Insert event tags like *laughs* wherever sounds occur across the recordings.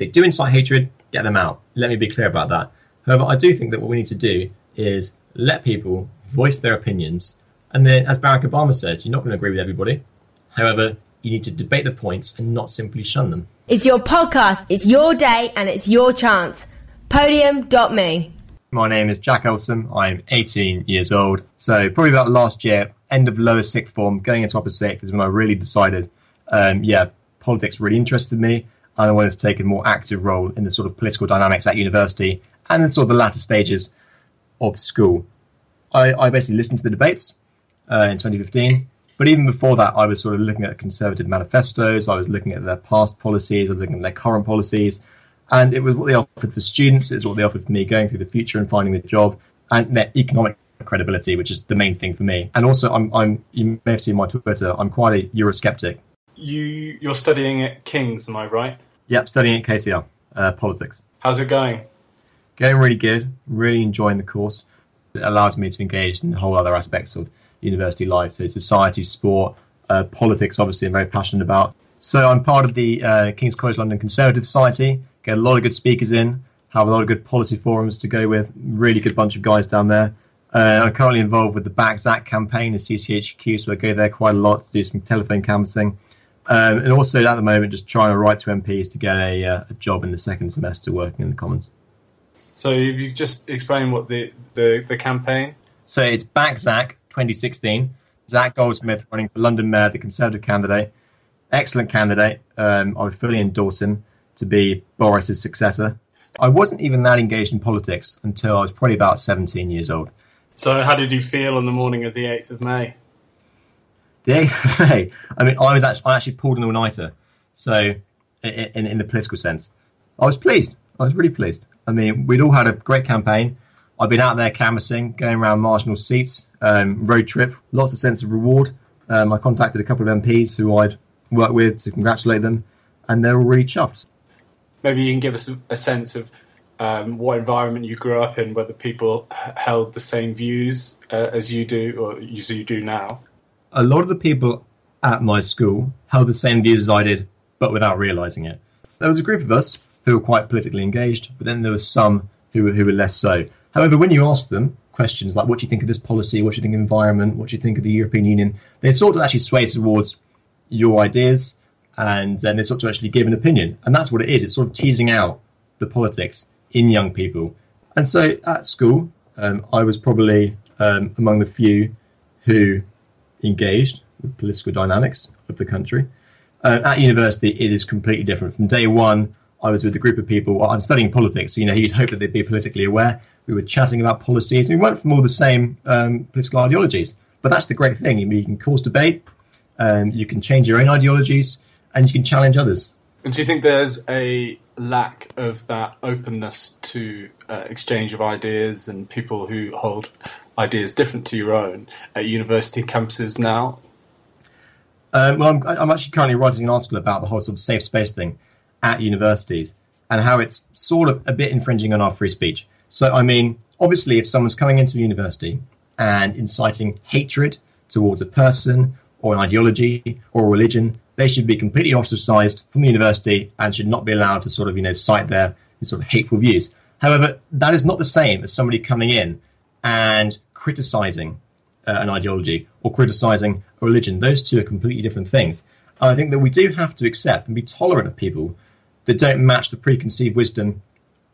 If they do incite hatred, get them out. Let me be clear about that. However, I do think that what we need to do is let people voice their opinions. And then, as Barack Obama said, you're not going to agree with everybody. However, you need to debate the points and not simply shun them. It's your podcast, it's your day, and it's your chance. Podium.me. My name is Jack Elsom. I'm 18 years old. So, probably about last year, end of lower sixth form, going into upper sixth, is when I really decided, um, yeah, politics really interested me and I wanted to take a more active role in the sort of political dynamics at university and in sort of the latter stages of school. I, I basically listened to the debates uh, in 2015, but even before that, I was sort of looking at conservative manifestos, I was looking at their past policies, I was looking at their current policies, and it was what they offered for students, it's what they offered for me going through the future and finding the job, and their economic credibility, which is the main thing for me. And also, I'm, I'm you may have seen my Twitter, I'm quite a Eurosceptic. You you're studying at King's, am I right? Yep, studying at KCL, uh, politics. How's it going? Going really good. Really enjoying the course. It allows me to engage in the whole other aspects of university life. So society, sport, uh, politics. Obviously, I'm very passionate about. So I'm part of the uh, King's College London Conservative Society. Get a lot of good speakers in. Have a lot of good policy forums to go with. Really good bunch of guys down there. Uh, I'm currently involved with the Back Zac campaign at CCHQ, so I go there quite a lot to do some telephone canvassing. Um, and also at the moment, just trying to write to MPs to get a, uh, a job in the second semester working in the Commons. So if you just explain what the, the, the campaign? So it's Back Zac 2016. Zac Goldsmith running for London Mayor, the Conservative candidate. Excellent candidate. Um, I would fully endorse him to be Boris's successor. I wasn't even that engaged in politics until I was probably about 17 years old. So how did you feel on the morning of the 8th of May? The 8th of May. I mean, I was actually, I actually pulled an all-nighter. So, in, in the political sense, I was pleased. I was really pleased. I mean, we'd all had a great campaign. I've been out there canvassing, going around marginal seats, um, road trip, lots of sense of reward. Um, I contacted a couple of MPs who I'd worked with to congratulate them, and they're all really chuffed. Maybe you can give us a sense of um, what environment you grew up in, whether people held the same views uh, as you do or as you do now a lot of the people at my school held the same views as I did, but without realizing it. There was a group of us who were quite politically engaged, but then there was some who were, who were less so. However, when you ask them questions like, what do you think of this policy? What do you think of environment? What do you think of the European Union? They sort of actually sway towards your ideas and then they sort of actually give an opinion. And that's what it is. It's sort of teasing out the politics in young people. And so at school, um, I was probably um, among the few who engaged with political dynamics of the country. Uh, at university, it is completely different. From day one, I was with a group of people. Well, I'm studying politics, so, you know, you'd hope that they'd be politically aware. We were chatting about policies. We weren't from all the same um, political ideologies, but that's the great thing. You, you can cause debate, um, you can change your own ideologies, and you can challenge others. And do you think there's a lack of that openness to uh, exchange of ideas and people who hold ideas different to your own at university campuses now? Um, well, I'm, I'm, actually currently writing an article about the whole sort of safe space thing at universities and how it's sort of a bit infringing on our free speech. So, I mean, obviously, if someone's coming into a university and inciting hatred towards a person or an ideology or a religion, they should be completely ostracized from the university and should not be allowed to sort of, you know, cite their sort of hateful views. However, that is not the same as somebody coming in and criticizing uh, an ideology or criticizing a religion. Those two are completely different things. And I think that we do have to accept and be tolerant of people that don't match the preconceived wisdom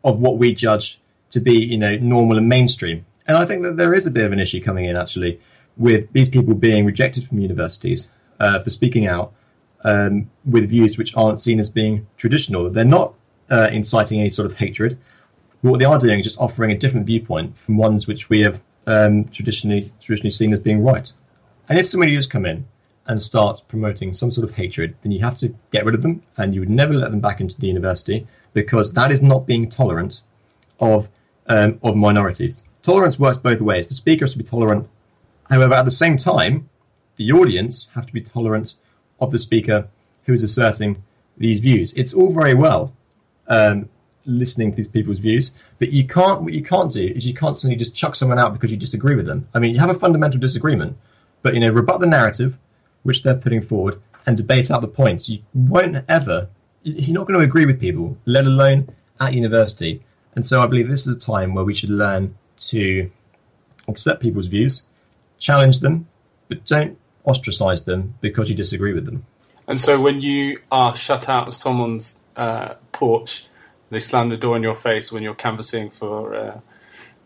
of what we judge to be, you know, normal and mainstream. And I think that there is a bit of an issue coming in actually with these people being rejected from universities uh, for speaking out um, with views which aren't seen as being traditional. They're not uh, inciting any sort of hatred. What they are doing is just offering a different viewpoint from ones which we have um, traditionally traditionally seen as being right. And if somebody does come in and starts promoting some sort of hatred, then you have to get rid of them and you would never let them back into the university because that is not being tolerant of um, of minorities. Tolerance works both ways. The speaker has to be tolerant. However, at the same time, the audience have to be tolerant of the speaker who is asserting these views. It's all very well um, listening to these people's views, but you can't. What you can't do is you constantly just chuck someone out because you disagree with them. I mean, you have a fundamental disagreement, but you know, rebut the narrative which they're putting forward and debate out the points. You won't ever. You're not going to agree with people, let alone at university. And so I believe this is a time where we should learn to accept people's views, challenge them, but don't ostracize them because you disagree with them. And so when you are shut out of someone's uh, porch, they slam the door in your face when you're canvassing for uh,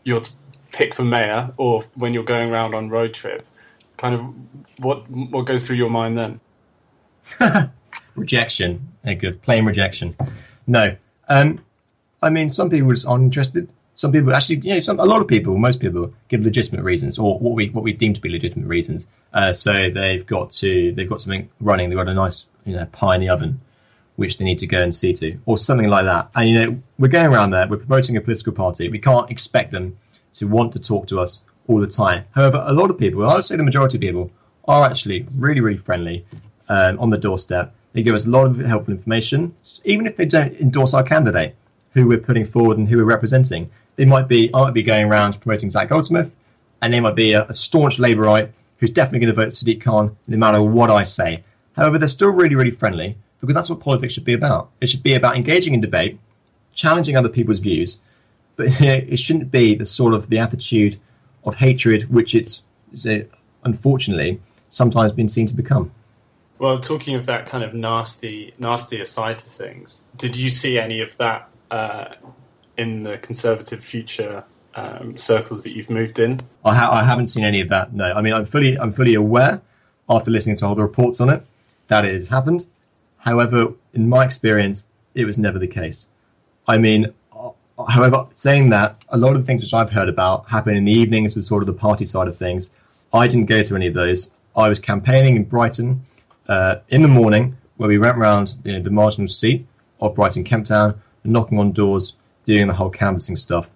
your pick for mayor or when you're going around on road trip, kind of what what goes through your mind then? *laughs* rejection, a good plain rejection. No, um, I mean some people aren't interested. Some people actually, you know, some a lot of people, most people give legitimate reasons, or what we what we deem to be legitimate reasons. Uh, so they've got to they've got something running. They've got a nice you know pie in the oven, which they need to go and see to, or something like that. And you know, we're going around there. We're promoting a political party. We can't expect them to want to talk to us all the time. However, a lot of people, I would say the majority of people, are actually really really friendly um, on the doorstep. They give us a lot of helpful information, even if they don't endorse our candidate, who we're putting forward and who we're representing. They might be, I might be going around promoting Zac Goldsmith, and they might be a, a staunch Labourite who's definitely going to vote Sadiq Khan no matter what I say. However, they're still really, really friendly because that's what politics should be about. It should be about engaging in debate, challenging other people's views, but you *laughs* know, it shouldn't be the sort of the attitude of hatred which it's, unfortunately sometimes been seen to become. Well, talking of that kind of nasty, nastier side to things, did you see any of that uh, in the conservative future um, circles that you've moved in? I, ha- I, haven't seen any of that. No, I mean I'm fully I'm fully aware after listening to all the reports on it that it has happened. However, in my experience, it was never the case. I mean, uh, however, saying that, a lot of the things which I've heard about happen in the evenings with sort of the party side of things. I didn't go to any of those. I was campaigning in Brighton uh, in the morning where we went around you know, the marginal seat of Brighton Kemp Town, knocking on doors, doing the whole canvassing stuff.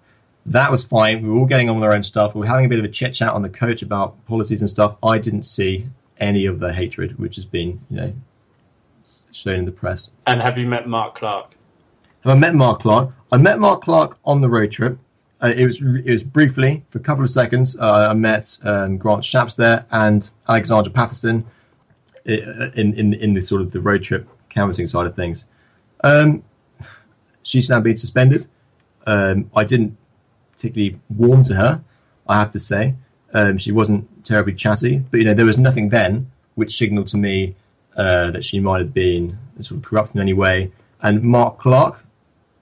That was fine. We were all getting on with our own stuff. We were having a bit of a chit chat on the coach about policies and stuff. I didn't see any of the hatred which has been, you know, shown in the press. And have you met Mark Clarke? Have I met Mark Clarke? I met Mark Clarke on the road trip. Uh, it was it was briefly for a couple of seconds. Uh, I met um, Grant Shapps there and Alexandra Paterson in in in the sort of the road trip canvassing side of things. Um, she's now been suspended. Um, I didn't particularly warm to her, I have to say. Um, she wasn't terribly chatty, but you know there was nothing then which signalled to me uh, that she might have been sort of corrupt in any way. And Mark Clarke,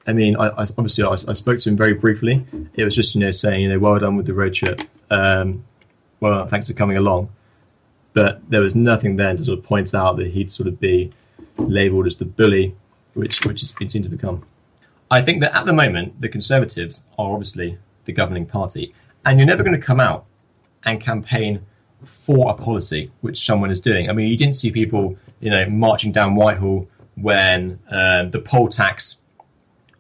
I mean, I, I obviously I, I, spoke to him very briefly. It was just you know saying you know well done with the road trip. Um, well, thanks for coming along. But there was nothing then to sort of point out that he'd sort of be labelled as the bully, which which has been seen to become. I think that at the moment the Conservatives are obviously the governing party, and you're never going to come out and campaign for a policy which someone is doing. I mean, you didn't see people, you know, marching down Whitehall when um, the poll tax,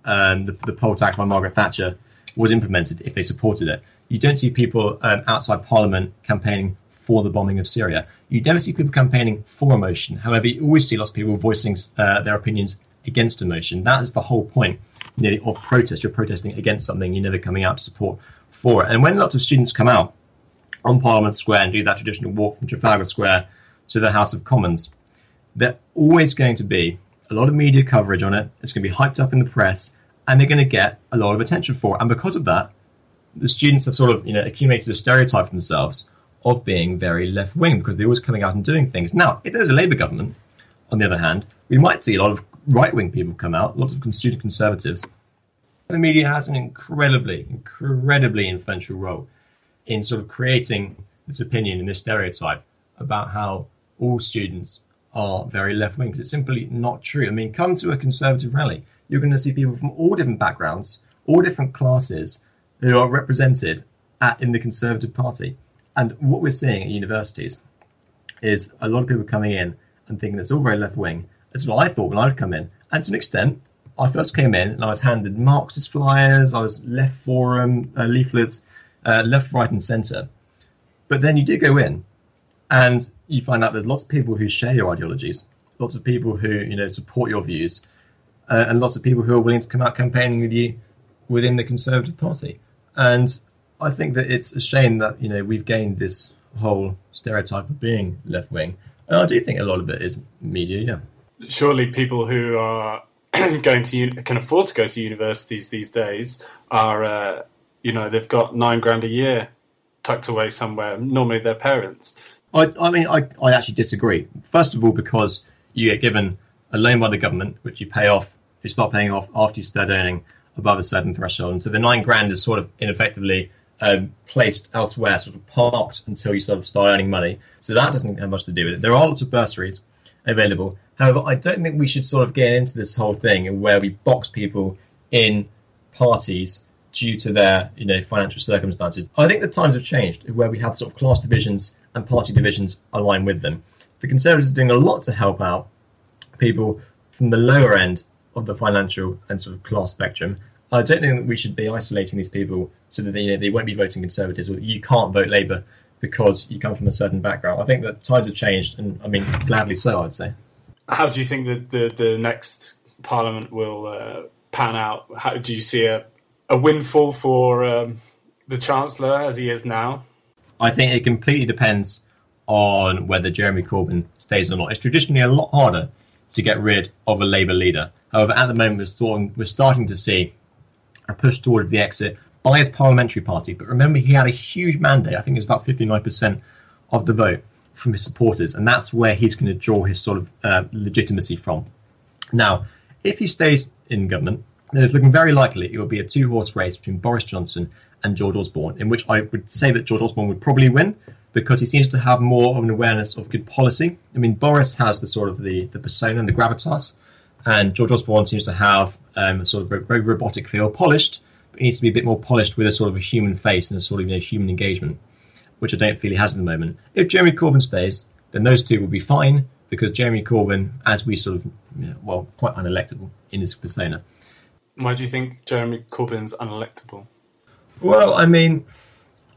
um, the, the, poll tax by Margaret Thatcher was implemented. If they supported it, you don't see people um, outside Parliament campaigning for the bombing of Syria. You never see people campaigning for a motion. However, you always see lots of people voicing uh, their opinions against a motion. That is the whole point you know, of protest. You're protesting against something. You're never coming out to support for it. And when lots of students come out on Parliament Square and do that traditional walk from Trafalgar Square to the House of Commons, they're always going to be a lot of media coverage on it. It's going to be hyped up in the press, and they're going to get a lot of attention for it. And because of that, the students have sort of you know accumulated a stereotype for themselves of being very left wing because they're always coming out and doing things. Now, if there's a Labour government, on the other hand, we might see a lot of right wing people come out, lots of student conservatives. The media has an incredibly, incredibly influential role in sort of creating this opinion and this stereotype about how all students are very left wing because it's simply not true. I mean, come to a conservative rally, you're going to see people from all different backgrounds, all different classes who are represented at, in the Conservative Party. And what we're seeing at universities is a lot of people coming in and thinking it's all very left wing. That's what I thought when I'd come in. And to an extent, I first came in and I was handed Marxist flyers, I was left forum uh, leaflets, uh, left, right, and centre. But then you do go in and you find out there's lots of people who share your ideologies, lots of people who you know support your views, uh, and lots of people who are willing to come out campaigning with you within the Conservative Party. And I think that it's a shame that you know we've gained this whole stereotype of being left wing, and I do think a lot of it is media. Yeah, surely people who are *clears throat* going to can afford to go to universities these days are uh, you know they've got nine grand a year tucked away somewhere. Normally, their parents. I, I mean, I, I actually disagree. First of all, because you get given a loan by the government, which you pay off, you start paying off after you start earning above a certain threshold. And so the nine grand is sort of ineffectively um, placed elsewhere, sort of parked until you sort of start earning money. So that doesn't have much to do with it. There are lots of bursaries available. However, I don't think we should sort of get into this whole thing where we box people in parties due to their you know financial circumstances. I think the times have changed where we have sort of class divisions and party divisions align with them. The Conservatives are doing a lot to help out people from the lower end of the financial and sort of class spectrum. I don't think that we should be isolating these people so that they, you know, they won't be voting Conservatives or you can't vote Labour because you come from a certain background. I think that times have changed, and I mean, gladly so, I would say. How do you think that the, the next Parliament will uh, pan out? How, do you see a, a windfall for um, the Chancellor as he is now? I think it completely depends on whether Jeremy Corbyn stays or not. It's traditionally a lot harder to get rid of a Labour leader. However, at the moment, we're, starting, we're starting to see a push towards the exit by his parliamentary party. But remember, he had a huge mandate. I think it was about 59% of the vote from his supporters. And that's where he's going to draw his sort of uh, legitimacy from. Now, if he stays in government, then it's looking very likely it will be a two horse race between Boris Johnson and George Osborne, in which I would say that George Osborne would probably win because he seems to have more of an awareness of good policy. I mean, Boris has the sort of the, the persona and the gravitas, and George Osborne seems to have um, a sort of very, very robotic feel, polished, but he needs to be a bit more polished with a sort of a human face and a sort of you know, human engagement, which I don't feel he has at the moment. If Jeremy Corbyn stays, then those two will be fine because Jeremy Corbyn, as we sort of, you know, well, quite unelectable in his persona. Why do you think Jeremy Corbyn's unelectable? Well, I mean,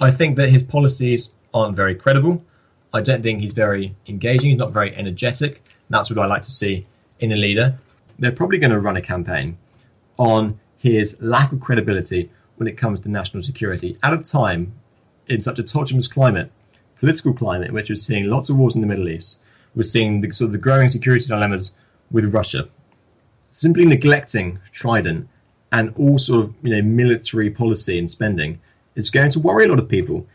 I think that his policies aren't very credible. I don't think he's very engaging. He's not very energetic. That's what I like to see in a leader. They're probably going to run a campaign on his lack of credibility when it comes to national security at a time in such a tumultuous climate, political climate, in which we're seeing lots of wars in the Middle East. We're seeing the sort of the growing security dilemmas with Russia. Simply neglecting Trident and all sort of you know military policy and spending is going to worry a lot of people.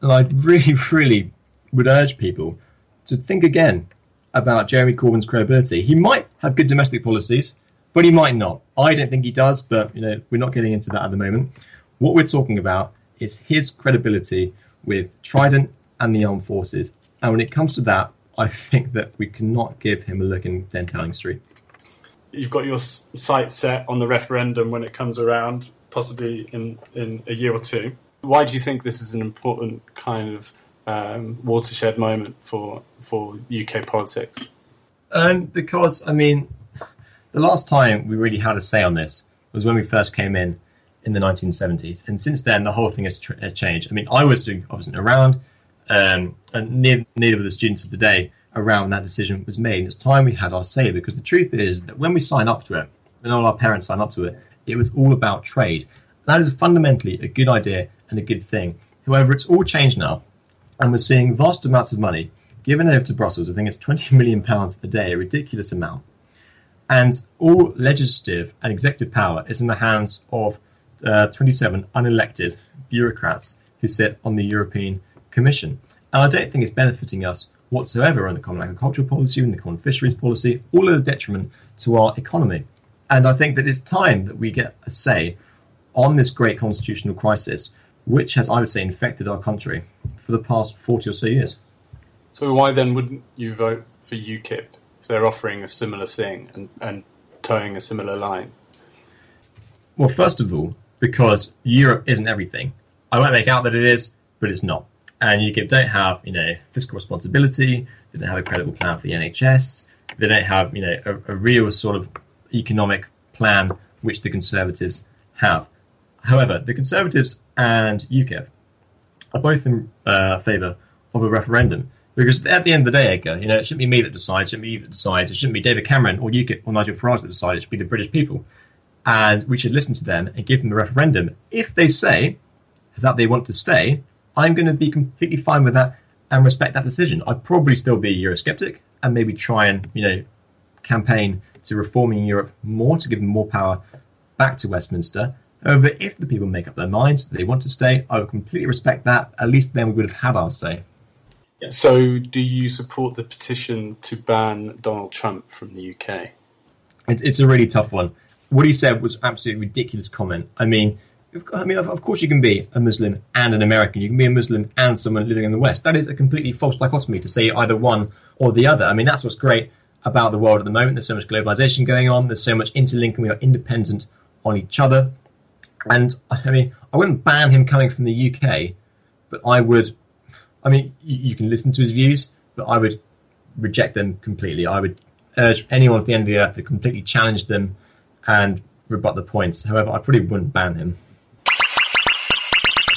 And I really, *laughs* really would urge people to think again about Jeremy Corbyn's credibility. He might have good domestic policies, but he might not. I don't think he does, but you know we're not getting into that at the moment. What we're talking about is his credibility with Trident and the armed forces. And when it comes to that, I *laughs* think that we cannot give him a look in 10 Downing Street you've got your sights set on the referendum when it comes around, possibly in, in a year or two. Why do you think this is an important kind of um, watershed moment for for UK politics? Um, because I mean, the last time we really had a say on this was when we first came in in the 1970s, and since then the whole thing has, tr- has changed. I mean, I was obviously around, um, and neither, neither were the students of today around that decision was made. It's time we had our say because the truth is that when we sign up to it, when all our parents sign up to it, it was all about trade. That is fundamentally a good idea and a good thing. However, it's all changed now, and we're seeing vast amounts of money given over to Brussels. I think it's 20 *laughs* million pounds a day, a ridiculous amount. And all legislative and executive power is in the hands of uh, 27 unelected bureaucrats who sit on the European Commission. And I don't think it's benefiting us whatsoever in the common agricultural policy, in the common fisheries policy, all of the detriment to our economy. And I think that it's time that we get a say on this great constitutional crisis, which has, I would say, infected our country for the past 40 or so years. So, why then wouldn't you vote for UKIP if they're offering a similar thing and, and toeing a similar line? Well, first of all, because Europe isn't everything. I won't make out that it is, but it's not. And UKIP don't have, you know, fiscal responsibility. They don't have a credible plan for the NHS. They don't have, you know, a, a real sort of economic plan which the Conservatives have. However, the Conservatives and UKIP are both in uh, favour of a referendum. Because at the end of the day, Edgar, you know, it shouldn't be me that decides, it shouldn't be you that decides, it shouldn't be David Cameron or UKIP or Nigel Farage that decides, it should be the British people. And we should listen to them and give them the referendum. If they say that they want to stay, I'm going to be completely fine with that and respect that decision. I'd probably still be a Eurosceptic and maybe try and, you know, campaign to reforming Europe more to give them more power back to Westminster. However, if the people make up their minds, they want to stay, I would completely respect that. At least then we would have had our say. So, do you support the petition to ban Donald Trump from the UK? It, it's a really tough one. What he said was absolutely ridiculous comment. I mean, I mean, of, course you can be a Muslim and an American. You can be a Muslim and someone living in the West. That is a completely false dichotomy to say either one or the other. I mean, that's what's great about the world at the moment. There's so much globalization going on. There's so much interlinking. We are independent on each other. And I mean, I wouldn't ban him coming from the UK, but I would. I mean, you can listen to his views, but I would reject them completely. I would urge anyone at the end of the earth to completely challenge them and rebut the points. However, I probably wouldn't ban him.